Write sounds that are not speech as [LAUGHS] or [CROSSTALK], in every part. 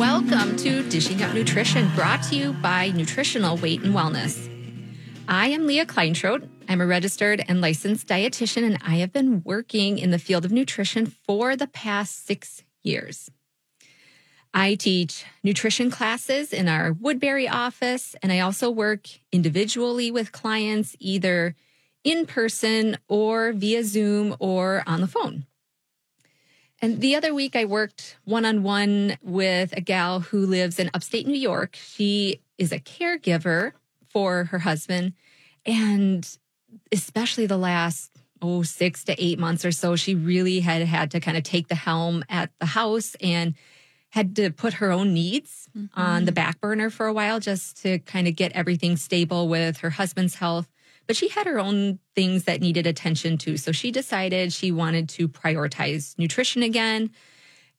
Welcome to Dishing Out Nutrition, brought to you by Nutritional Weight and Wellness. I am Leah Kleinschrodt. I'm a registered and licensed dietitian, and I have been working in the field of nutrition for the past six years. I teach nutrition classes in our Woodbury office, and I also work individually with clients either in person or via Zoom or on the phone. And the other week, I worked one on one with a gal who lives in upstate New York. She is a caregiver for her husband. And especially the last, oh, six to eight months or so, she really had had to kind of take the helm at the house and had to put her own needs mm-hmm. on the back burner for a while just to kind of get everything stable with her husband's health but she had her own things that needed attention too. So she decided she wanted to prioritize nutrition again.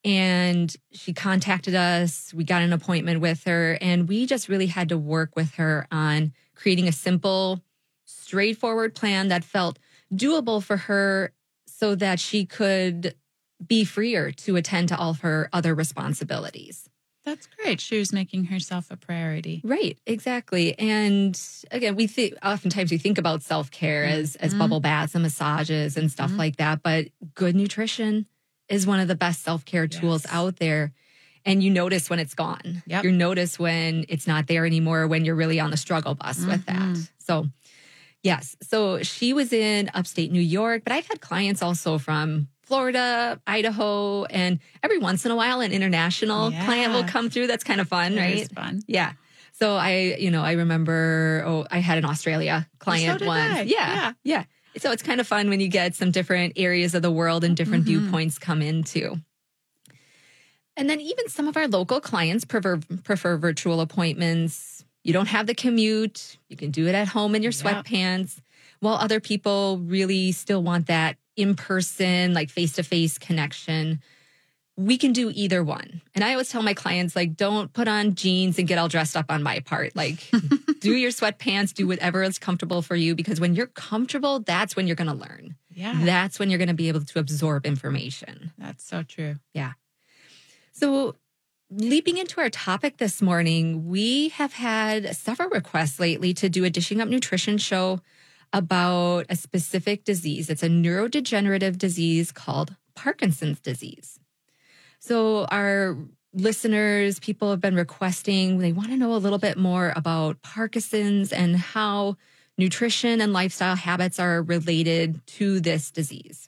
And she contacted us. We got an appointment with her, and we just really had to work with her on creating a simple, straightforward plan that felt doable for her so that she could be freer to attend to all of her other responsibilities. That's great. She was making herself a priority. Right, exactly. And again, we think oftentimes we think about self-care mm-hmm. as as bubble baths and massages and stuff mm-hmm. like that, but good nutrition is one of the best self-care yes. tools out there. And you notice when it's gone. Yep. You notice when it's not there anymore, when you're really on the struggle bus mm-hmm. with that. Mm-hmm. So yes. So she was in upstate New York, but I've had clients also from Florida, Idaho, and every once in a while an international yeah. client will come through. That's kind of fun, that right? fun. Yeah. So I, you know, I remember, oh, I had an Australia client so once. Yeah, yeah. Yeah. So it's kind of fun when you get some different areas of the world and different mm-hmm. viewpoints come into. And then even some of our local clients prefer, prefer virtual appointments. You don't have the commute. You can do it at home in your sweatpants. Yep. While other people really still want that in person, like face to face connection. We can do either one. And I always tell my clients, like, don't put on jeans and get all dressed up on my part. Like, [LAUGHS] do your sweatpants, do whatever is comfortable for you, because when you're comfortable, that's when you're going to learn. Yeah. That's when you're going to be able to absorb information. That's so true. Yeah. So, leaping into our topic this morning, we have had several requests lately to do a Dishing Up Nutrition show about a specific disease. It's a neurodegenerative disease called Parkinson's disease. So, our listeners, people have been requesting, they want to know a little bit more about Parkinson's and how nutrition and lifestyle habits are related to this disease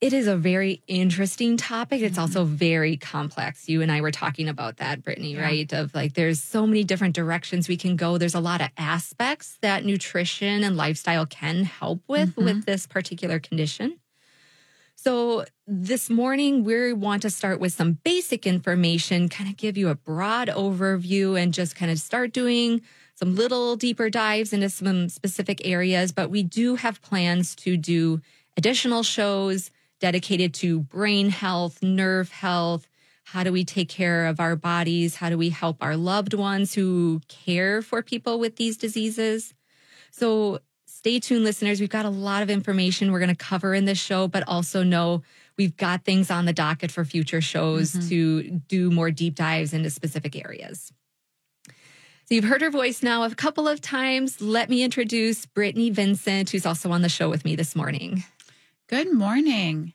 it is a very interesting topic. It's also mm-hmm. very complex. You and I were talking about that, Brittany, yeah. right? Of like, there's so many different directions we can go. There's a lot of aspects that nutrition and lifestyle can help with mm-hmm. with this particular condition. So this morning, we want to start with some basic information, kind of give you a broad overview and just kind of start doing some little deeper dives into some specific areas. But we do have plans to do additional shows dedicated to brain health, nerve health. How do we take care of our bodies? How do we help our loved ones who care for people with these diseases? So stay tuned, listeners. We've got a lot of information we're going to cover in this show, but also know we've got things on the docket for future shows mm-hmm. to do more deep dives into specific areas. So you've heard her voice now a couple of times. Let me introduce Brittany Vincent, who's also on the show with me this morning. Good morning.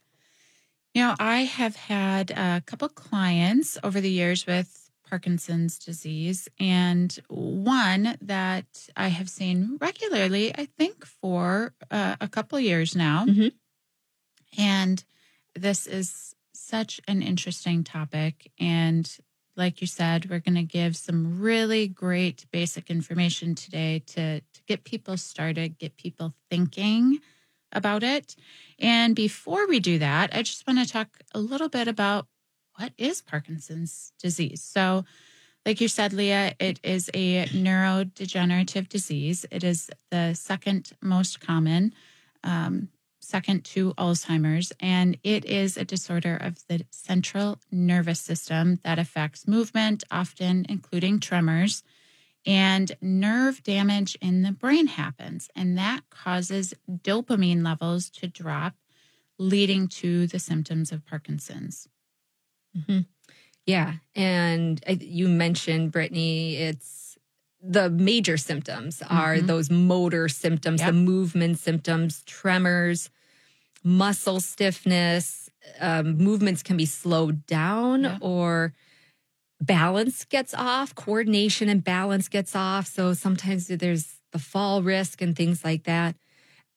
You know, I have had a couple clients over the years with Parkinson's disease, and one that I have seen regularly, I think for uh, a couple years now. Mm-hmm. And this is such an interesting topic. And like you said, we're going to give some really great basic information today to, to get people started, get people thinking about it. And before we do that, I just want to talk a little bit about what is Parkinson's disease. So, like you said, Leah, it is a neurodegenerative disease. It is the second most common, um, second to Alzheimer's, and it is a disorder of the central nervous system that affects movement, often including tremors and nerve damage in the brain happens, and that causes dopamine levels to drop, leading to the symptoms of Parkinson's. Mm-hmm. Yeah. And I, you mentioned, Brittany, it's the major symptoms are Mhm. those motor symptoms, Yep. the movement symptoms, tremors, muscle stiffness. Um, movements can be slowed down Yeah. or balance gets off, coordination and balance gets off. So sometimes there's the fall risk and things like that.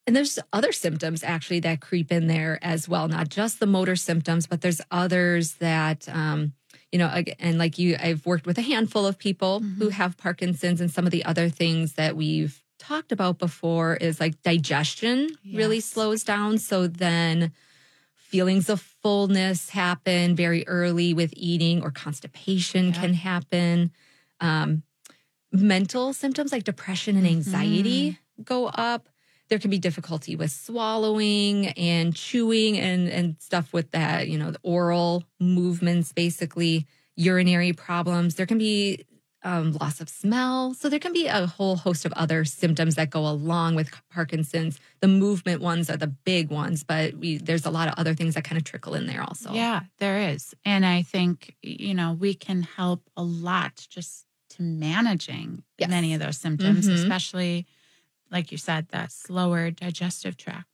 And there's other symptoms actually that creep in there as well, not just the motor symptoms, but there's others that, um, you know, and like you, I've worked with a handful of people who have Parkinson's, and some of the other things that we've talked about before is like digestion really slows down. So then feelings of fullness happen very early with eating, or constipation Yeah. can happen. Um, mental symptoms like depression and anxiety go up. There can be difficulty with swallowing and chewing and, and stuff with that, you know, the oral movements, basically, urinary problems. There can be um, loss of smell. So there can be a whole host of other symptoms that go along with Parkinson's. The movement ones are the big ones, but we, there's a lot of other things that kind of trickle in there also. Yeah, there is. And I think, you know, we can help a lot just to managing Yes. many of those symptoms, Mhm. especially, like you said, that slower digestive tract.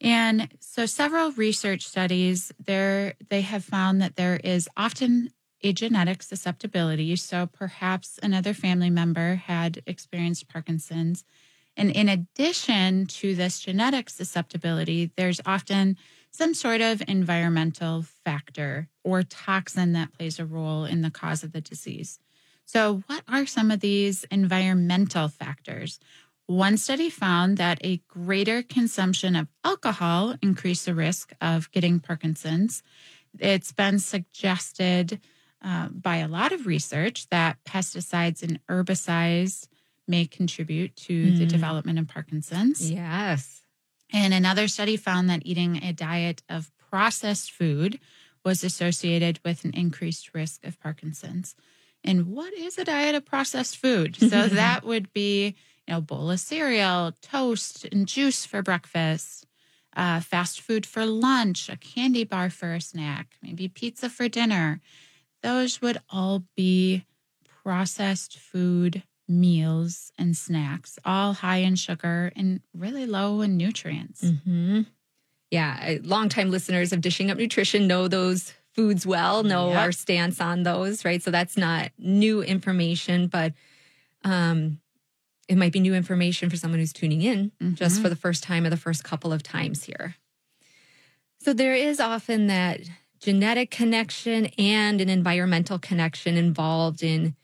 And so several research studies there they have found that there is often a genetic susceptibility. So perhaps another family member had experienced Parkinson's. And in addition to this genetic susceptibility, there's often some sort of environmental factor or toxin that plays a role in the cause of the disease. So, what are some of these environmental factors? One study found that a greater consumption of alcohol increased the risk of getting Parkinson's. It's been suggested uh, by a lot of research that pesticides and herbicides may contribute to the Mm. development of Parkinson's. Yes. And another study found that eating a diet of processed food was associated with an increased risk of Parkinson's. And what is a diet of processed food? So [LAUGHS] that would be, you know, bowl of cereal, toast, and juice for breakfast, uh, fast food for lunch, a candy bar for a snack, maybe pizza for dinner. Those would all be processed food meals and snacks, all high in sugar and really low in nutrients. hmm Yeah, longtime listeners of Dishing Up Nutrition know those foods well, know Yep. our stance on those, right? So that's not new information, but um, it might be new information for someone who's tuning in just Mhm. for the first time or the first couple of times here. So there is often that genetic connection and an environmental connection involved in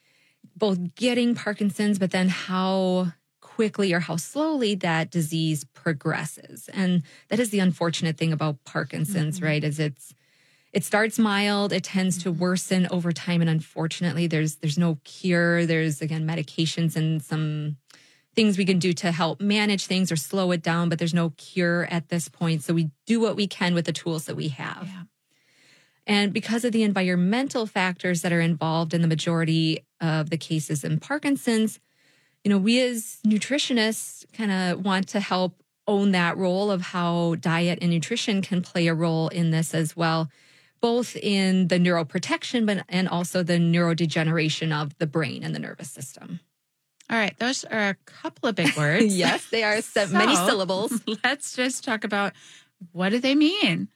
both getting Parkinson's, but then how quickly or how slowly that disease progresses. And that is the unfortunate thing about Parkinson's, Mhm. right? Is it's it starts mild, it tends to Mhm. worsen over time, and unfortunately, there's there's no cure. There's again medications and some things we can do to help manage things or slow it down, but there's no cure at this point. So we do what we can with the tools that we have. Yeah. And because of the environmental factors that are involved in the majority of the cases in Parkinson's, you know, we as nutritionists kind of want to help own that role of how diet and nutrition can play a role in this as well, both in the neuroprotection, but and also the neurodegeneration of the brain and the nervous system. All right. Those are a couple of big words. [LAUGHS] yes, they are [LAUGHS] so, many syllables. [LAUGHS] Let's just talk about what do they mean?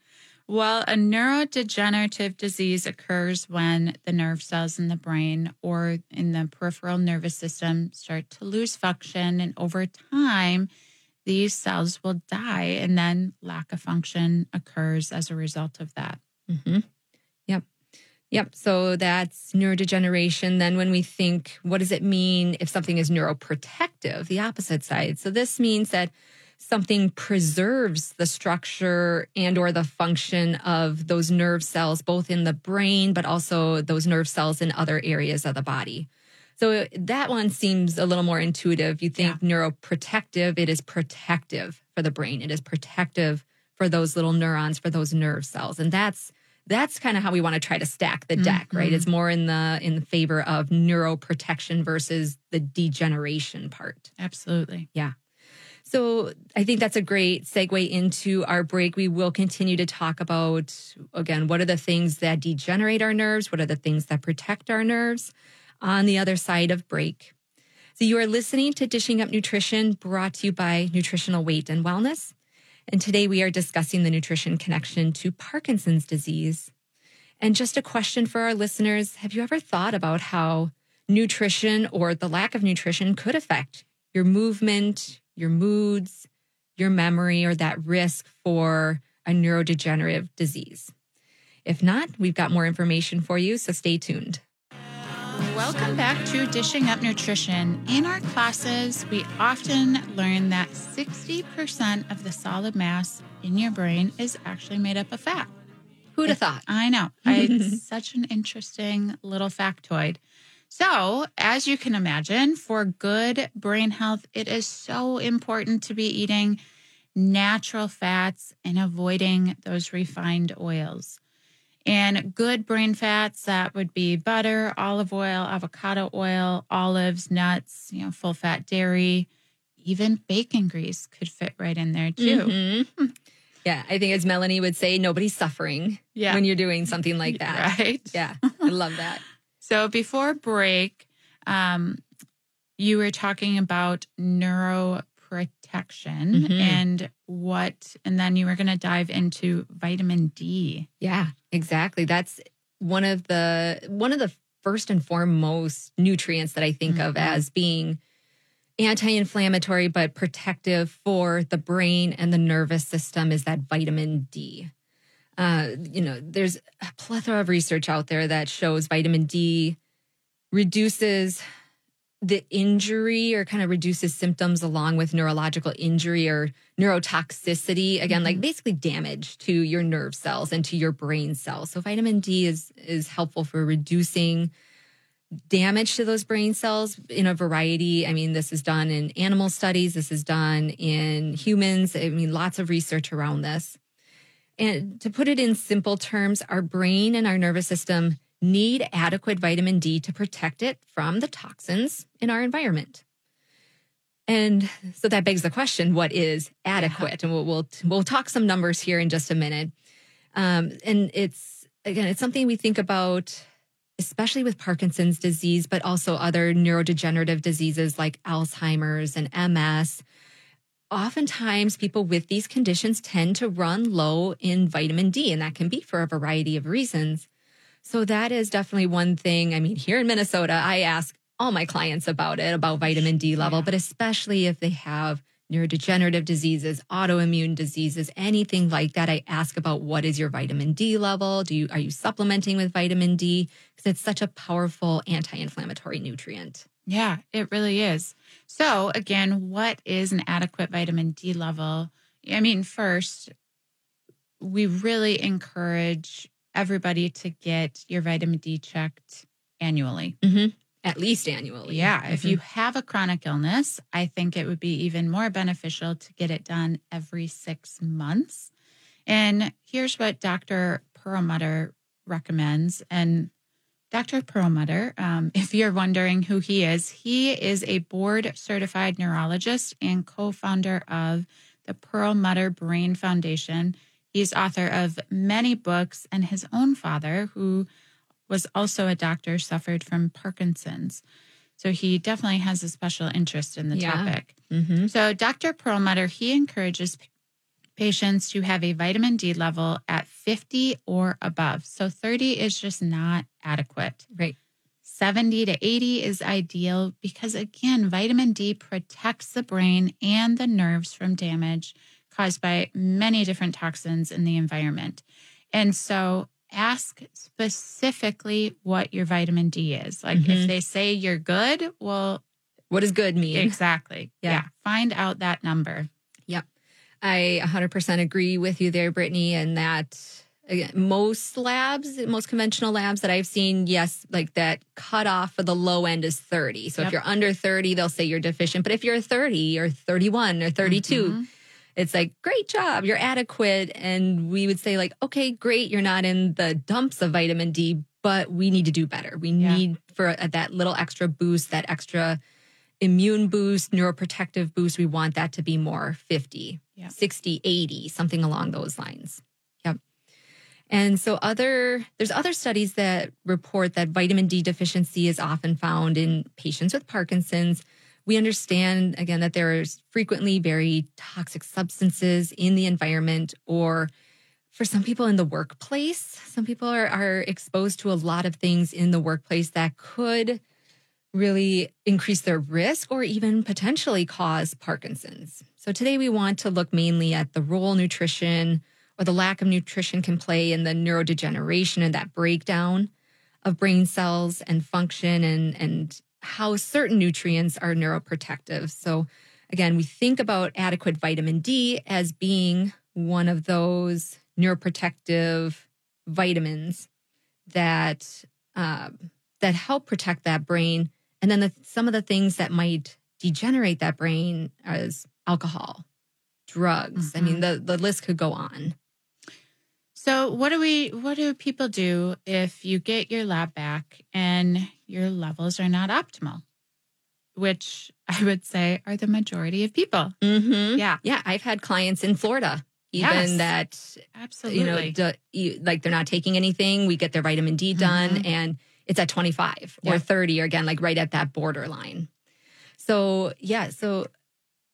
Well, a neurodegenerative disease occurs when the nerve cells in the brain or in the peripheral nervous system start to lose function. And over time, these cells will die, and then lack of function occurs as a result of that. hmm Yep. Yep. So that's neurodegeneration. Then when we think, what does it mean if something is neuroprotective, the opposite side? So this means that something preserves the structure and or the function of those nerve cells both in the brain but also those nerve cells in other areas of the body. So that one seems a little more intuitive. You think neuroprotective it is protective for the brain. It is protective for those little neurons for those nerve cells. And that's that's kind of how we want to try to stack the deck right? Mhm. it's more in the in the favor of neuroprotection versus the degeneration part. Absolutely. So I think that's a great segue into our break. We will continue to talk about, again, what are the things that degenerate our nerves? What are the things that protect our nerves on the other side of break? So you are listening to Dishing Up Nutrition brought to you by Nutritional Weight and Wellness. And today we are discussing the nutrition connection to Parkinson's disease. And just a question for our listeners Have you ever thought about how nutrition or the lack of nutrition could affect your movement, your moods, your memory, or that risk for a neurodegenerative disease. If not, we've got more information for you, so stay tuned. Welcome back to Dishing Up Nutrition. In our classes, we often learn that 60% of the solid mass in your brain is actually made up of fat. Who'd have thought? I know. It's [LAUGHS] such an interesting little factoid. So, as you can imagine, for good brain health, it is so important to be eating natural fats and avoiding those refined oils. And good brain fats that would be butter, olive oil, avocado oil, olives, nuts, you know, full fat dairy, even bacon grease could fit right in there too. Mm-hmm. Yeah, I think as Melanie would say, nobody's suffering Yeah. when you're doing something like [LAUGHS] that. Right? Yeah, I love that. [LAUGHS] So before break, um, you were talking about neuroprotection Mhm. and what, and then you were going to dive into vitamin D. Yeah, exactly. That's one of the one of the first and foremost nutrients that I think of Mhm. as being anti-inflammatory but protective for the brain and the nervous system is that vitamin D. Uh, you know, there's a plethora of research out there that shows vitamin D reduces the injury or kind of reduces symptoms along with neurological injury or neurotoxicity again like Mhm. basically damage to your nerve cells and to your brain cells. So vitamin d is is helpful for reducing damage to those brain cells in a variety. I mean this is done in animal studies. This is done in humans. I mean lots of research around this and to put it in simple terms our brain and our nervous system need adequate vitamin D to protect it from the toxins in our environment. And so that begs the question: What is adequate? And we'll, we'll we'll talk some numbers here in just a minute. Um, and it's again, it's something we think about, especially with Parkinson's disease, but also other neurodegenerative diseases like Alzheimer's and MS. Oftentimes, people with these conditions tend to run low in vitamin D, and that can be for a variety of reasons. So that is definitely one thing. I mean, here in Minnesota, I ask all my clients about it, about vitamin D level, Yeah. but especially if they have neurodegenerative diseases, autoimmune diseases, anything like that, I ask about what is your vitamin D level? Do you are you supplementing with vitamin D? Because it's such a powerful anti-inflammatory nutrient. Yeah, it really is. So, again, what is an adequate vitamin D level? I mean, first, we really encourage everybody to get your vitamin D checked annually. At least annually. Yeah, if Mhm. you have a chronic illness, I think it would be even more beneficial to get it done every six months. And here's what Dr. Perlmutter recommends. And Dr. Perlmutter, um, if you're wondering who he is, he is a board certified neurologist and co founder of the Perlmutter Brain Foundation. He's author of many books, and his own father, who was also a doctor, suffered from Parkinson's. So he definitely has a special interest in the Yeah. topic. Mhm. So Dr. Perlmutter, he encourages patients to have a vitamin D level at 50 or above. So 30 is just not adequate. Right. 70 to 80 is ideal because, again, vitamin D protects the brain and the nerves from damage caused by many different toxins in the environment. And so, ask specifically what your vitamin D is. Like, if Mhm. they say you're good, well, What does good mean? exactly. Yeah. yeah. Find out that number. I 100% agree with you there, Brittany, and that again, most labs, most conventional labs that I've seen, yes, like that cutoff for the low end is 30. So Yep. if you're under 30, they'll say you're deficient. But if you're 30 or 31 or 32, Mhm. it's like, great job, you're adequate. And we would say, like, okay, great, you're not in the dumps of vitamin D, but we need to do better. We Yeah. need for that little extra boost, that extra immune boost, neuroprotective boost, we want that to be more 50, Yeah. 60, 80, something along those lines. Yep. And so other there's other studies that report that vitamin D deficiency is often found in patients with Parkinson's. We understand again that there is frequently very toxic substances in the environment or for some people in the workplace, some people are, are exposed to a lot of things in the workplace that could really increase their risk or even potentially cause Parkinson's. So today we want to look mainly at the role nutrition or the lack of nutrition can play in the neurodegeneration and that breakdown of brain cells and function and, and how certain nutrients are neuroprotective. So again, we think about adequate vitamin D as being one of those neuroprotective vitamins that um, that help protect that brain. And then the, some of the things that might degenerate that brain as alcohol, drugs. I mean, the, the list could go on. So what do we what do people do if you get your lab back and your levels are not optimal? Which I would say are the majority of people. Mm-hmm. Yeah, Yeah, I've had clients in Florida even Yes. that absolutely. you know like they're not taking anything. We get their vitamin D done, Mhm. and it's at twenty five Yeah. or thirty, or again like right at that borderline. So yeah, so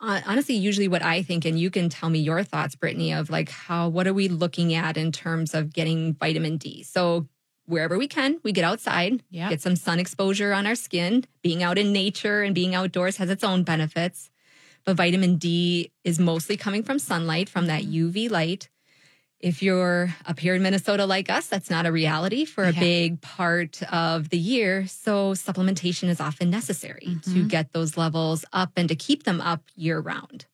uh, honestly, usually what I think, and you can tell me your thoughts, Brittany, of like how what are we looking at in terms of getting vitamin D? So wherever we can, we get outside, yeah. get some sun exposure on our skin. Being out in nature and being outdoors has its own benefits. But vitamin D is mostly coming from sunlight, from that UV light. If you're up here in Minnesota like us, that's not a reality for a Yeah. big part of the year. So supplementation is often necessary to Mhm. get those levels up and to keep them up year round.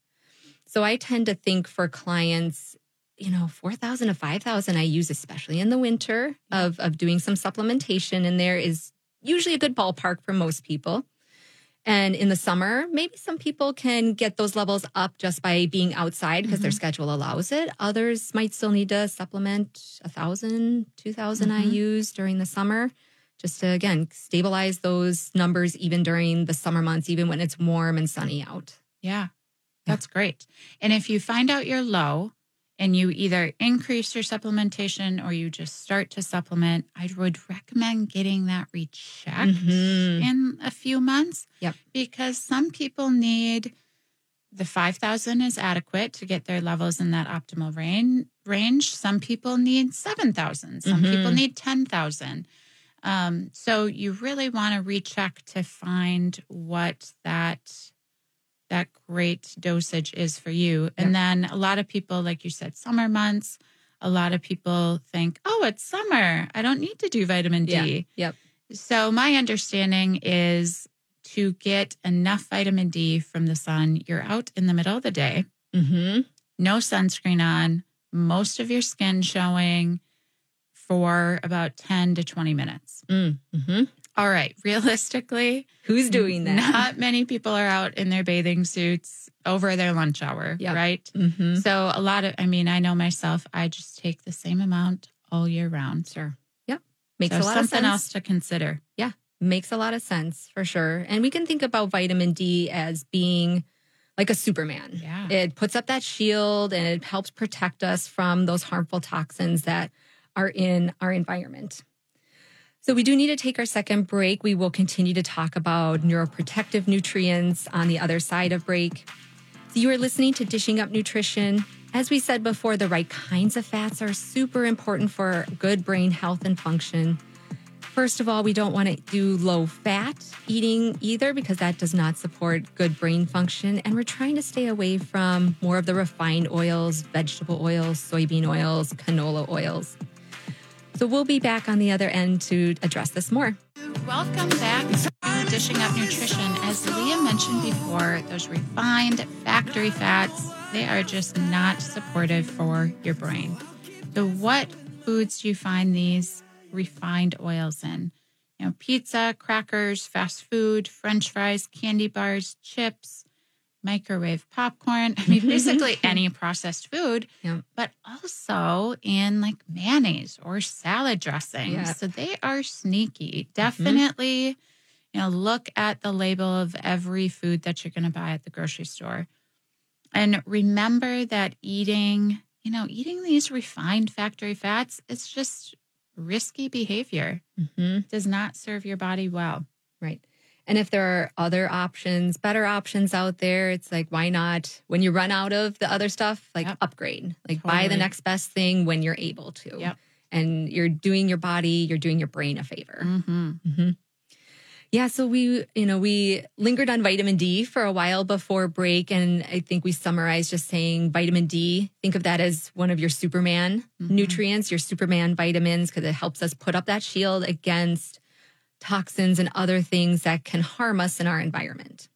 So I tend to think for clients, you know, 4,000 to 5,000 I use, especially in the winter, of, of doing some supplementation. And there is usually a good ballpark for most people. And in the summer, maybe some people can get those levels up just by being outside because their schedule allows it. Others might still need to supplement a thousand, two thousand Mhm. IUs during the summer, just to again stabilize those numbers even during the summer months, even when it's warm and sunny out. Yeah, that's great. And if you find out you're low and you either increase your supplementation or you just start to supplement, I would recommend getting that rechecked Mhm. in a few months. Yep. Because some people need the 5,000 is adequate to get their levels in that optimal range. range. Some people need 7,000. Some Mhm. people need 10,000. Um, so you really want to recheck to find what that that great dosage is for you. And then a lot of people, like you said, summer months, a lot of people think, oh, it's summer. I don't need to do vitamin D. Yep. So my understanding is to get enough vitamin D from the sun, you're out in the middle of the day, Mm-hmm. no sunscreen on, most of your skin showing for about 10 to 20 minutes. Mm-hmm. All right, realistically, Who's doing that? not many people are out in their bathing suits over their lunch hour, Yep. right? mm-hmm. So a lot of I mean, I know myself, I just take the same amount all year round. Sure. Yep. Makes so a lot of sense. something else to consider. Yeah. Makes a lot of sense for sure. And we can think about vitamin D as being like a Superman. Yeah. It puts up that shield and it helps protect us from those harmful toxins that are in our environment. So, we do need to take our second break. We will continue to talk about neuroprotective nutrients on the other side of break. So, you are listening to Dishing Up Nutrition. As we said before, the right kinds of fats are super important for good brain health and function. First of all, we don't want to do low fat eating either because that does not support good brain function. And we're trying to stay away from more of the refined oils, vegetable oils, soybean oils, canola oils. So we'll be back on the other end to address this more. Welcome back to Dishing Up Nutrition. As Leah mentioned before, those refined factory fats, they are just not supportive for your brain. So, what foods do you find these refined oils in? You know, pizza, crackers, fast food, french fries, candy bars, chips, microwave popcorn. I mean, basically [LAUGHS] any processed food, Yeah. but also in like mayonnaise or salad dressing. Yeah. So they are sneaky. Definitely You know, look at the label of every food that you're going to buy at the grocery store. And remember that eating, you know, eating these refined factory fats, it's just risky behavior. Mm-hmm. Does not serve your body well. Right. And if there are other options, better options out there, it's like, why not? When you run out of the other stuff, like Yep. upgrade, like buy the next best thing when you're able to. Yep. And you're doing your body, you're doing your brain a favor. Mm-hmm. hmm Yeah. So we, you know, we lingered on vitamin D for a while before break. And I think we summarized just saying vitamin D, think of that as one of your Superman Mhm. nutrients, your Superman vitamins, because it helps us put up that shield against toxins and other things that can harm us in our environment.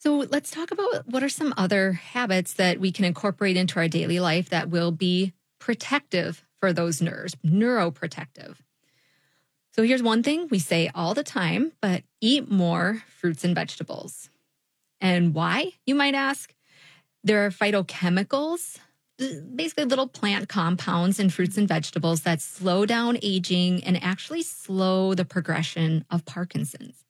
So let's talk about what are some other habits that we can incorporate into our daily life that will be protective for those nerves, neuroprotective. So here's one thing we say all the time, but eat more fruits and vegetables. And why, you might ask? There are phytochemicals, basically little plant compounds in fruits and vegetables that slow down aging and actually slow the progression of Parkinson's.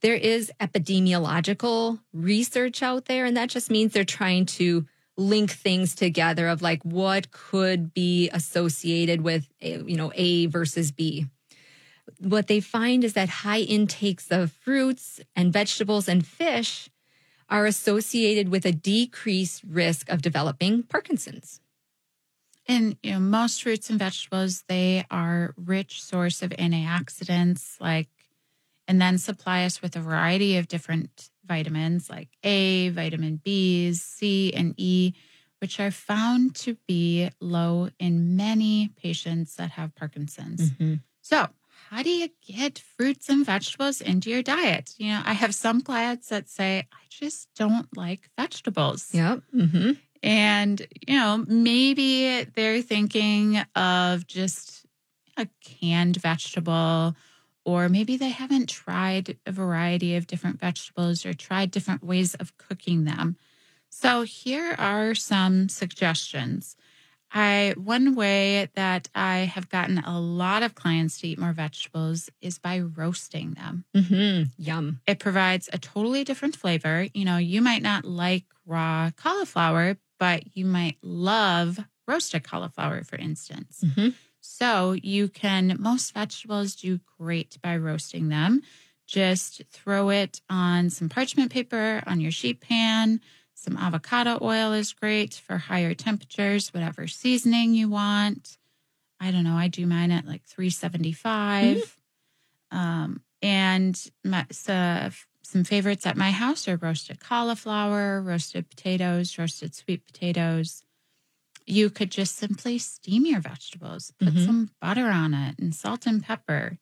There is epidemiological research out there, and that just means they're trying to link things together of like what could be associated with a, you know A versus B. What they find is that high intakes of fruits and vegetables and fish are associated with a decreased risk of developing Parkinson's. And you know, most fruits and vegetables, they are rich source of antioxidants, like and then supply us with a variety of different vitamins like A, vitamin B's, C, and E, which are found to be low in many patients that have Parkinson's. Mm-hmm. So, how do you get fruits and vegetables into your diet? You know, I have some clients that say, I just don't like vegetables. Yep. Mm-hmm. And, you know, maybe they're thinking of just a canned vegetable, or maybe they haven't tried a variety of different vegetables or tried different ways of cooking them. So here are some suggestions. I one way that I have gotten a lot of clients to eat more vegetables is by roasting them Mm-hmm. Yum. it provides a totally different flavor. You know, you might not like raw cauliflower, but you might love roasted cauliflower, for instance. Mhm. So you can, most vegetables do great by roasting them. Just throw it on some parchment paper on your sheet pan. Some avocado oil is great for higher temperatures, whatever seasoning you want. I don't know. I do mine at like 375. Um, and my, so, some favorites at my house are roasted cauliflower, roasted potatoes, roasted sweet potatoes. You could just simply steam your vegetables, put Mhm. some butter on it, and salt and pepper.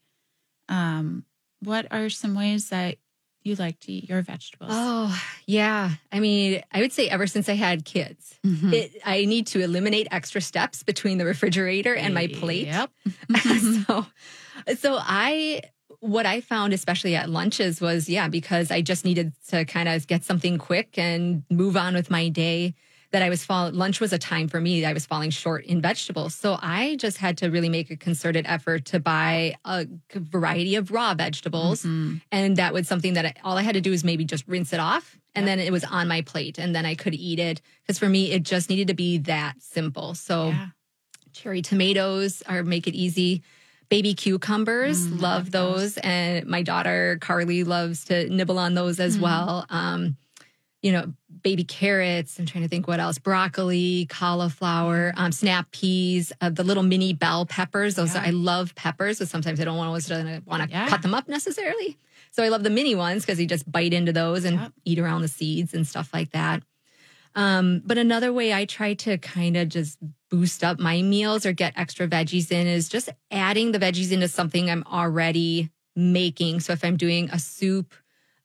Um, what are some ways that you like to eat your vegetables? Oh, yeah. I mean, I would say ever since I had kids, Mhm. it, I need to eliminate extra steps between the refrigerator and my plate. Yep. [LAUGHS] so, so I, what I found, especially at lunches, was yeah, because I just needed to kind of get something quick and move on with my day. That I was fall lunch was a time for me. I was falling short in vegetables, so I just had to really make a concerted effort to buy a variety of raw vegetables, Mhm. and that was something that I, all I had to do was maybe just rinse it off, and Yep. then it was on my plate, and then I could eat it. Because for me, it just needed to be that simple. So Yeah. cherry tomatoes are make it easy. Baby cucumbers, Mm, love love those. those. And my daughter Carly loves to nibble on those as Mm. well. Um, you know, baby carrots. I'm trying to think what else. Broccoli, cauliflower, um, snap peas, uh, the little mini bell peppers. Those Yeah. are, I love peppers, but sometimes I don't always want to Yeah. cut them up necessarily. So I love the mini ones because you just bite into those and Yep. eat around the seeds and stuff like that. Um, but another way I try to kind of just boost up my meals or get extra veggies in is just adding the veggies into something I'm already making. So if I'm doing a soup,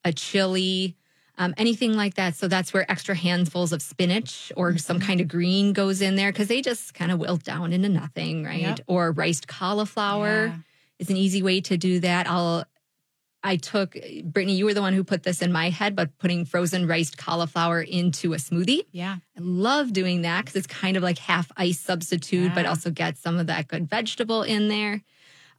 a chili, um, anything like that. So that's where extra handfuls of spinach or some kind of green goes in there because they just kind of wilt down into nothing, right? Yep. Or riced cauliflower Yeah. is an easy way to do that. I'll I took Brittany, you were the one who put this in my head, but putting frozen riced cauliflower into a smoothie. Yeah. I love doing that because it's kind of like half ice substitute, but also get some of that good vegetable in there.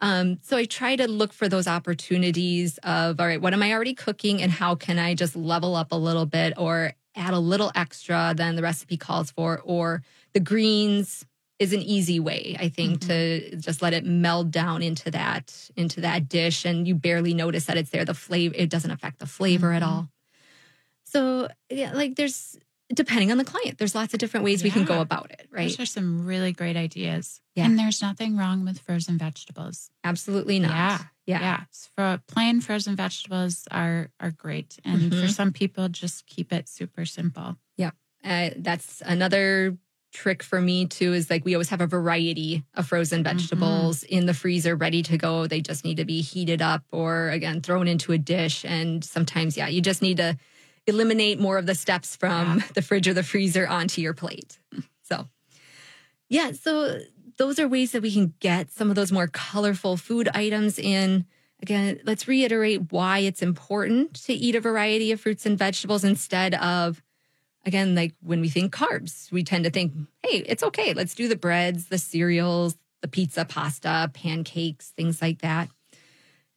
Um, so I try to look for those opportunities of, all right, what am I already cooking and how can I just level up a little bit or add a little extra than the recipe calls for? Or the greens is an easy way, I think, mm-hmm. to just let it meld down into that, into that dish. And you barely notice that it's there. The flavor, it doesn't affect the flavor mm-hmm. at all. So yeah, like there's depending on the client, there's lots of different ways yeah. we can go about it, right? Those are some really great ideas. Yeah. And there's nothing wrong with frozen vegetables. Absolutely not. Yeah. Yeah. yeah. For plain frozen vegetables are are great. And mm-hmm. for some people just keep it super simple. Yeah. Uh, that's another trick for me too is like we always have a variety of frozen mm-hmm. vegetables mm-hmm. in the freezer ready to go. They just need to be heated up or again thrown into a dish and sometimes yeah, you just need to eliminate more of the steps from yeah. the fridge or the freezer onto your plate. So, yeah, so those are ways that we can get some of those more colorful food items in. Again, let's reiterate why it's important to eat a variety of fruits and vegetables instead of, again, like when we think carbs, we tend to think, hey, it's okay. Let's do the breads, the cereals, the pizza, pasta, pancakes, things like that.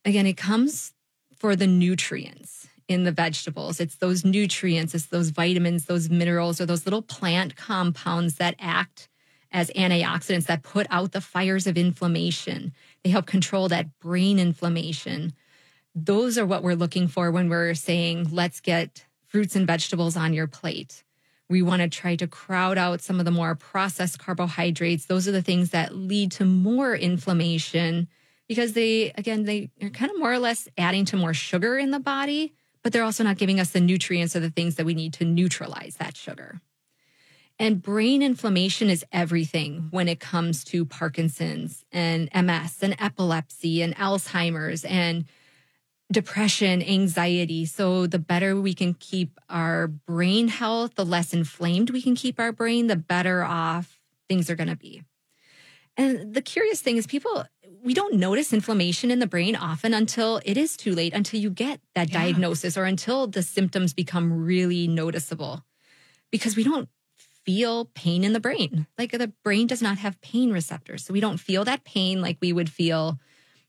Again, it comes for the nutrients in the vegetables. It's those nutrients, it's those vitamins, those minerals, or those little plant compounds that act as antioxidants that put out the fires of inflammation. They help control that brain inflammation. Those are what we're looking for when we're saying, let's get fruits and vegetables on your plate. We want to try to crowd out some of the more processed carbohydrates. Those are the things that lead to more inflammation because they, again, they are kind of more or less adding to more sugar in the body but they're also not giving us the nutrients or the things that we need to neutralize that sugar. And brain inflammation is everything when it comes to Parkinson's and MS and epilepsy and Alzheimer's and depression, anxiety. So, the better we can keep our brain health, the less inflamed we can keep our brain, the better off things are going to be. And the curious thing is, people we don't notice inflammation in the brain often until it is too late, until you get that yeah. diagnosis or until the symptoms become really noticeable because we don't feel pain in the brain. Like the brain does not have pain receptors. So we don't feel that pain like we would feel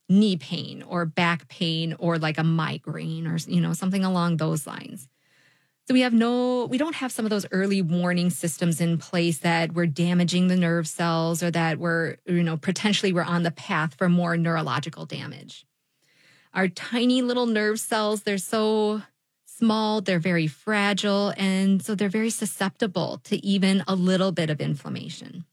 knee pain or back pain or like a migraine or you know something along those lines. So we have no, we don't have some of those early warning systems in place that we're damaging the nerve cells or that we're, you know, potentially we're on the path for more neurological damage. Our tiny little nerve cells, they're so small, they're very fragile, and so they're very susceptible to even a little bit of inflammation.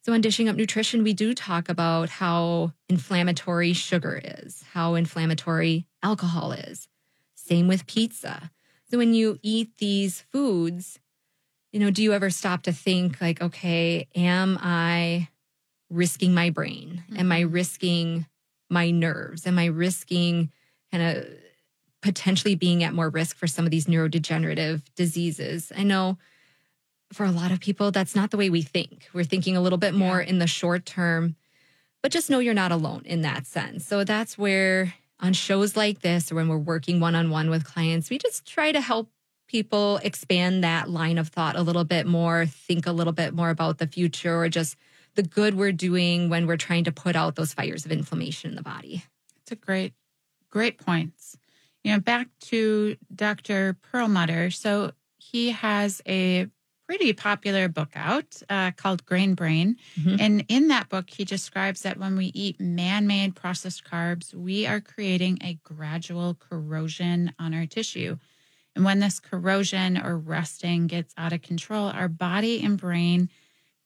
So, in Dishing Up Nutrition, we do talk about how inflammatory sugar is, how inflammatory alcohol is. Same with pizza. So when you eat these foods, you know, do you ever stop to think like, okay, am I risking my brain? Mm-hmm. Am I mm-hmm. risking my nerves? Am I risking kind of potentially being at more risk for some of these neurodegenerative diseases? I know for a lot of people, that's not the way we think. We're thinking a little bit more yeah. in the short term, but just know you're not alone in that sense. So that's where on shows like this or when we're working one on one with clients, we just try to help people expand that line of thought a little bit more, think a little bit more about the future or just the good we're doing when we're trying to put out those fires of inflammation in the body. It's a great, great points. You know, back to Dr. Perlmutter. So he has a pretty popular book out uh, called Grain Brain. Mm-hmm. And in that book, he describes that when we eat man made processed carbs, we are creating a gradual corrosion on our tissue. And when this corrosion or rusting gets out of control, our body and brain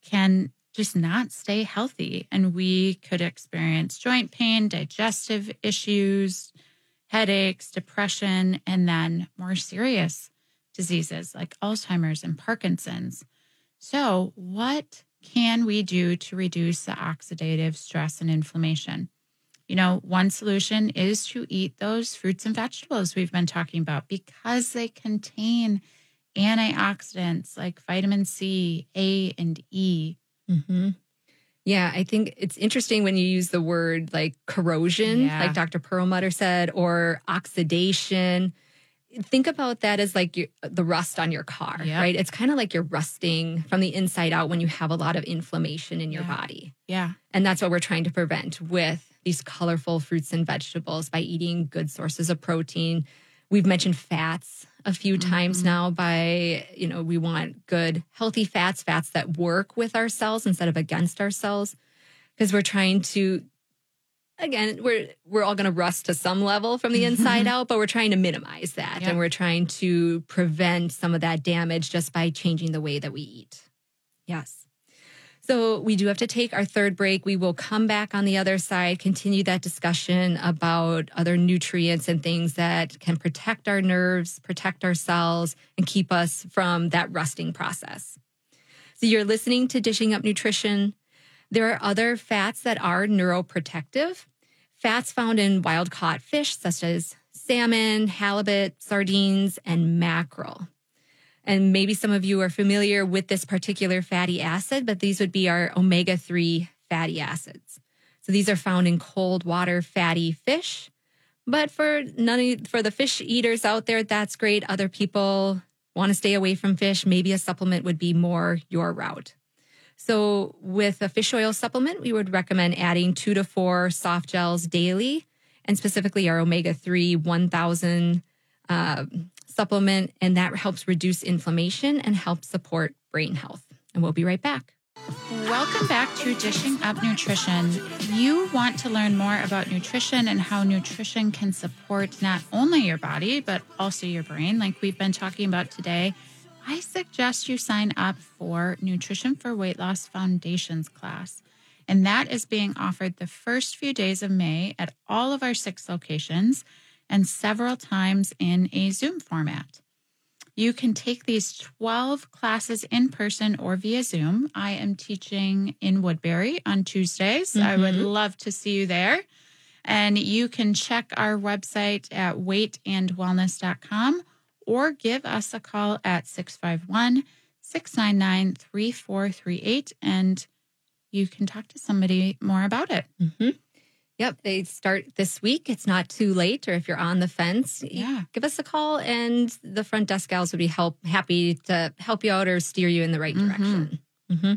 can just not stay healthy. And we could experience joint pain, digestive issues, headaches, depression, and then more serious diseases like Alzheimer's and Parkinson's. So, what can we do to reduce the oxidative stress and inflammation? You know, one solution is to eat those fruits and vegetables we've been talking about because they contain antioxidants like vitamin C, A, and E. Mm-hmm. Yeah, I think it's interesting when you use the word like corrosion, yeah. like Dr. Perlmutter said, or oxidation think about that as like your, the rust on your car, right? It's kind of like you're rusting from the inside out when you have a lot of inflammation in your yeah. body. Yeah. And that's what we're trying to prevent with these colorful fruits and vegetables by eating good sources of protein. We've mentioned fats a few mm-hmm. times now by, you know, we want good, healthy fats, fats that work with our cells instead of against our cells, because we're trying to again, we're we're all going to rust to some level from the inside mm-hmm. out, but we're trying to minimize that yep. and we're trying to prevent some of that damage just by changing the way that we eat. Yes. So we do have to take our third break. We will come back on the other side, continue that discussion about other nutrients and things that can protect our nerves, protect our cells, and keep us from that rusting process. So you're listening to Dishing Up Nutrition. There are other fats that are neuroprotective. Fats found in wild caught fish, such as salmon, halibut, sardines, and mackerel. And maybe some of you are familiar with this particular fatty acid, but these would be our omega 3 fatty acids. So these are found in cold water fatty fish. But for none for the fish eaters out there, that's great. Other people want to stay away from fish. Maybe a supplement would be more your route. So, with a fish oil supplement, we would recommend adding two to four soft gels daily, and specifically our omega 3 1000 uh, supplement. And that helps reduce inflammation and help support brain health. And we'll be right back. Welcome back to Dishing Up Nutrition. You want to learn more about nutrition and how nutrition can support not only your body, but also your brain, like we've been talking about today. I suggest you sign up for Nutrition for Weight Loss Foundations class. And that is being offered the first few days of May at all of our six locations and several times in a Zoom format. You can take these 12 classes in person or via Zoom. I am teaching in Woodbury on Tuesdays. Mm-hmm. I would mm-hmm. love to see you there. And you can check our website at weightandwellness.com or give us a call at 651 699 3438 and you can talk to somebody more about it. Mm-hmm. Yep, they start this week. It's not too late, or if you're on the fence, yeah, give us a call, and the front desk gals would be help happy to help you out or steer you in the right mm-hmm. direction. Mm-hmm.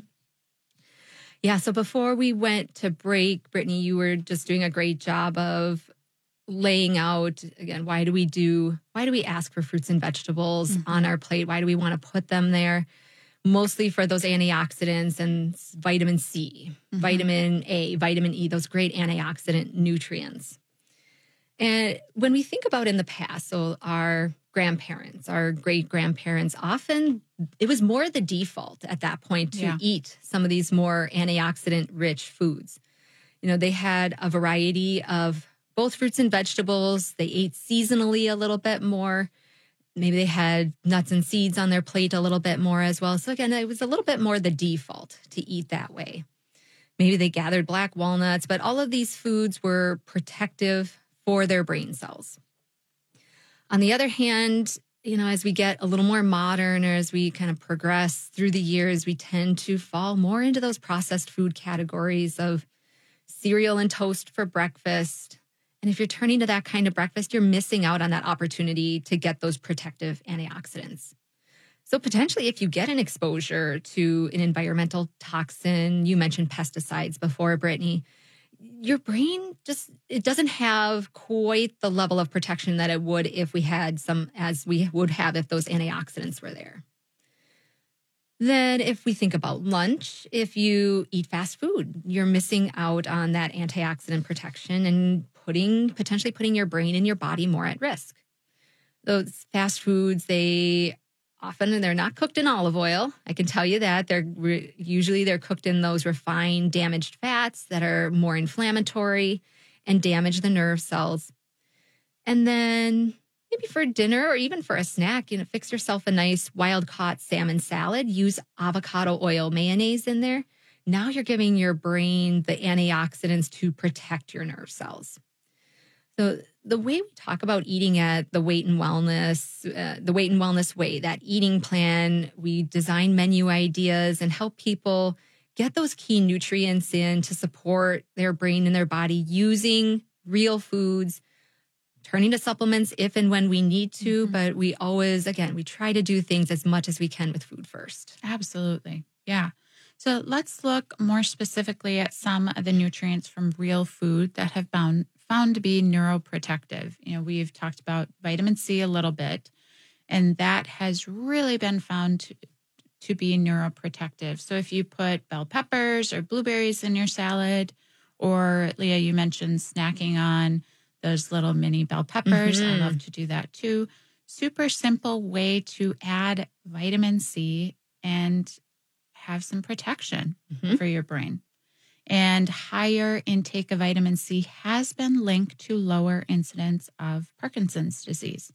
Yeah. So before we went to break, Brittany, you were just doing a great job of laying out again why do we do why do we ask for fruits and vegetables mm-hmm. on our plate why do we want to put them there mostly for those antioxidants and vitamin c mm-hmm. vitamin a vitamin e those great antioxidant nutrients and when we think about in the past so our grandparents our great grandparents often it was more the default at that point to yeah. eat some of these more antioxidant rich foods you know they had a variety of both fruits and vegetables. They ate seasonally a little bit more. Maybe they had nuts and seeds on their plate a little bit more as well. So, again, it was a little bit more the default to eat that way. Maybe they gathered black walnuts, but all of these foods were protective for their brain cells. On the other hand, you know, as we get a little more modern or as we kind of progress through the years, we tend to fall more into those processed food categories of cereal and toast for breakfast, and if you're turning to that kind of breakfast, you're missing out on that opportunity to get those protective antioxidants. So, potentially, if you get an exposure to an environmental toxin, you mentioned pesticides before, Brittany, your brain just it doesn't have quite the level of protection that it would if we had some as we would have if those antioxidants were there then, if we think about lunch, if you eat fast food, you're missing out on that antioxidant protection and putting potentially putting your brain and your body more at risk. Those fast foods, they often they're not cooked in olive oil. I can tell you that they're re- usually they're cooked in those refined damaged fats that are more inflammatory and damage the nerve cells. And then maybe for dinner or even for a snack, you know, fix yourself a nice wild caught salmon salad, use avocado oil mayonnaise in there. Now you're giving your brain the antioxidants to protect your nerve cells. So the way we talk about eating at the weight and wellness, uh, the weight and wellness way, that eating plan, we design menu ideas and help people get those key nutrients in to support their brain and their body using real foods turning to supplements if and when we need to, mm-hmm. but we always, again, we try to do things as much as we can with food first. Absolutely. Yeah. So let's look more specifically at some of the nutrients from real food that have found found to be neuroprotective. You know, we've talked about vitamin C a little bit, and that has really been found to, to be neuroprotective. So if you put bell peppers or blueberries in your salad, or Leah, you mentioned snacking on those little mini bell peppers. Mm-hmm. I love to do that too. Super simple way to add vitamin C and have some protection mm-hmm. for your brain. And higher intake of vitamin C has been linked to lower incidence of Parkinson's disease.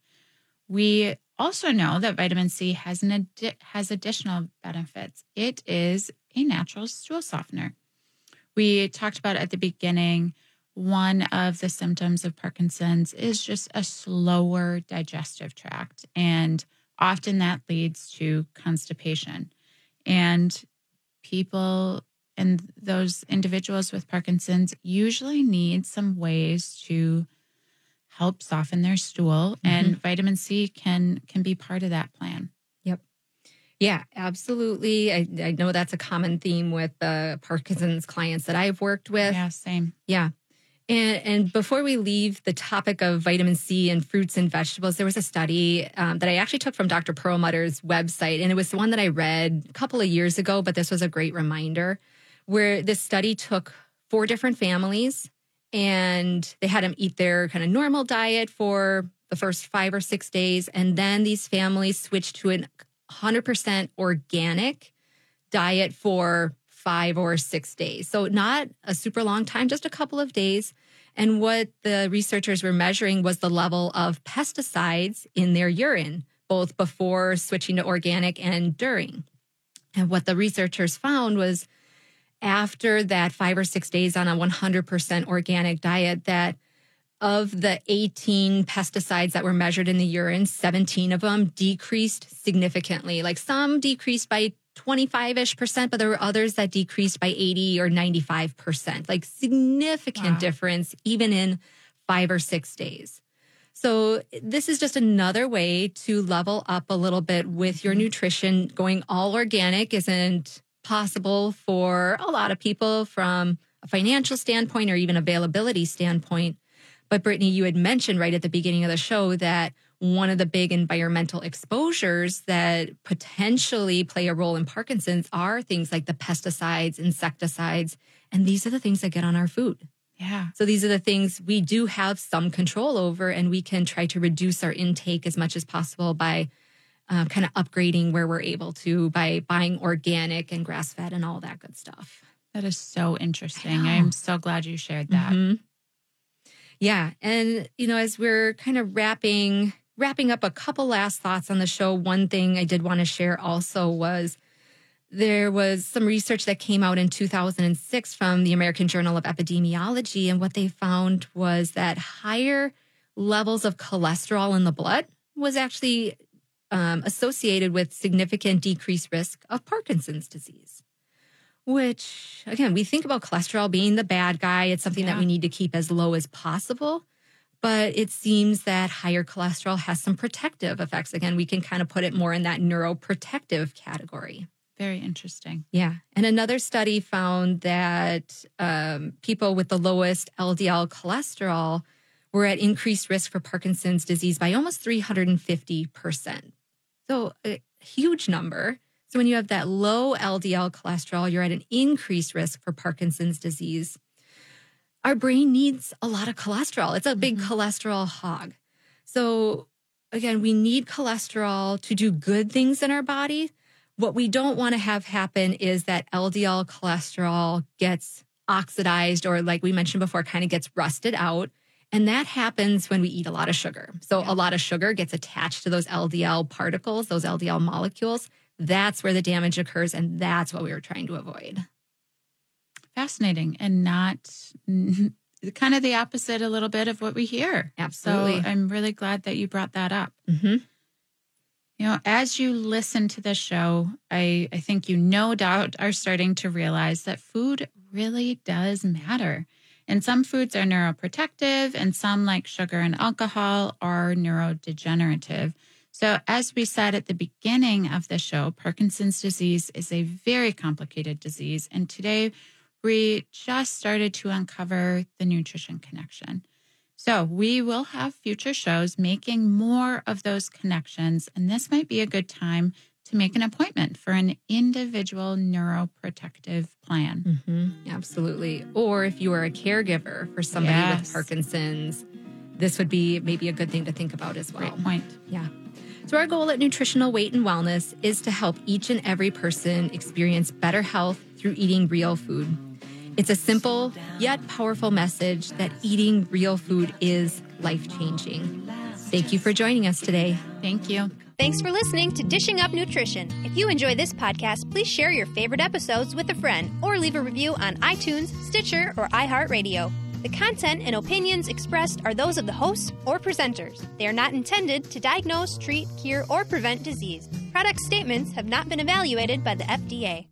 We also know that vitamin C has an adi- has additional benefits. It is a natural stool softener. We talked about at the beginning one of the symptoms of Parkinson's is just a slower digestive tract and often that leads to constipation. And people and those individuals with Parkinson's usually need some ways to help soften their stool mm-hmm. and vitamin C can can be part of that plan. Yep. Yeah, absolutely. I, I know that's a common theme with the Parkinson's clients that I've worked with. Yeah, same. Yeah. And, and before we leave the topic of vitamin C and fruits and vegetables, there was a study um, that I actually took from Dr. Perlmutter's website, and it was the one that I read a couple of years ago, but this was a great reminder where this study took four different families and they had them eat their kind of normal diet for the first five or six days. And then these families switched to an 100% organic diet for five or six days. So, not a super long time, just a couple of days. And what the researchers were measuring was the level of pesticides in their urine, both before switching to organic and during. And what the researchers found was after that five or six days on a 100% organic diet, that of the 18 pesticides that were measured in the urine, 17 of them decreased significantly. Like some decreased by 25 ish percent, but there were others that decreased by 80 or 95 percent, like significant wow. difference, even in five or six days. So, this is just another way to level up a little bit with your mm-hmm. nutrition. Going all organic isn't possible for a lot of people from a financial standpoint or even availability standpoint. But, Brittany, you had mentioned right at the beginning of the show that one of the big environmental exposures that potentially play a role in Parkinson's are things like the pesticides, insecticides, and these are the things that get on our food. Yeah. So these are the things we do have some control over, and we can try to reduce our intake as much as possible by uh, kind of upgrading where we're able to by buying organic and grass fed and all that good stuff. That is so interesting. I'm so glad you shared that. Mm-hmm. Yeah. And, you know, as we're kind of wrapping wrapping up a couple last thoughts on the show, one thing I did want to share also was there was some research that came out in 2006 from the American Journal of Epidemiology. And what they found was that higher levels of cholesterol in the blood was actually um, associated with significant decreased risk of Parkinson's disease. Which, again, we think about cholesterol being the bad guy. It's something yeah. that we need to keep as low as possible but it seems that higher cholesterol has some protective effects. Again, we can kind of put it more in that neuroprotective category. Very interesting. Yeah. And another study found that um, people with the lowest LDL cholesterol were at increased risk for Parkinson's disease by almost 350%. So, a huge number. So, when you have that low LDL cholesterol, you're at an increased risk for Parkinson's disease our brain needs a lot of cholesterol. It's a big mm-hmm. cholesterol hog. So, again, we need cholesterol to do good things in our body. What we don't want to have happen is that LDL cholesterol gets oxidized or, like we mentioned before, kind of gets rusted out. And that happens when we eat a lot of sugar. So, yeah. a lot of sugar gets attached to those LDL particles, those LDL molecules. That's where the damage occurs. And that's what we were trying to avoid fascinating and not [LAUGHS] kind of the opposite a little bit of what we hear. Absolutely. So I'm really glad that you brought that up. Mm-hmm. You know, as you listen to this show, I, I think you no doubt are starting to realize that food really does matter. And some foods are neuroprotective, and some, like sugar and alcohol, are neurodegenerative. So, as we said at the beginning of the show, Parkinson's disease is a very complicated disease. And today we just started to uncover the nutrition connection. So, we will have future shows making more of those connections. And this might be a good time to make an appointment for an individual neuroprotective plan. Mm-hmm. Absolutely. Or if you are a caregiver for somebody Yes. with Parkinson's, this would be maybe a good thing to think about as well. Great point. Yeah. So, our goal at Nutritional Weight and Wellness is to help each and every person experience better health through eating real food. It's a simple yet powerful message that eating real food is life changing. Thank you for joining us today. Thank you. Thanks for listening to Dishing Up Nutrition. If you enjoy this podcast, please share your favorite episodes with a friend or leave a review on iTunes, Stitcher, or iHeartRadio. The content and opinions expressed are those of the host or presenters. They are not intended to diagnose, treat, cure, or prevent disease. Product statements have not been evaluated by the FDA.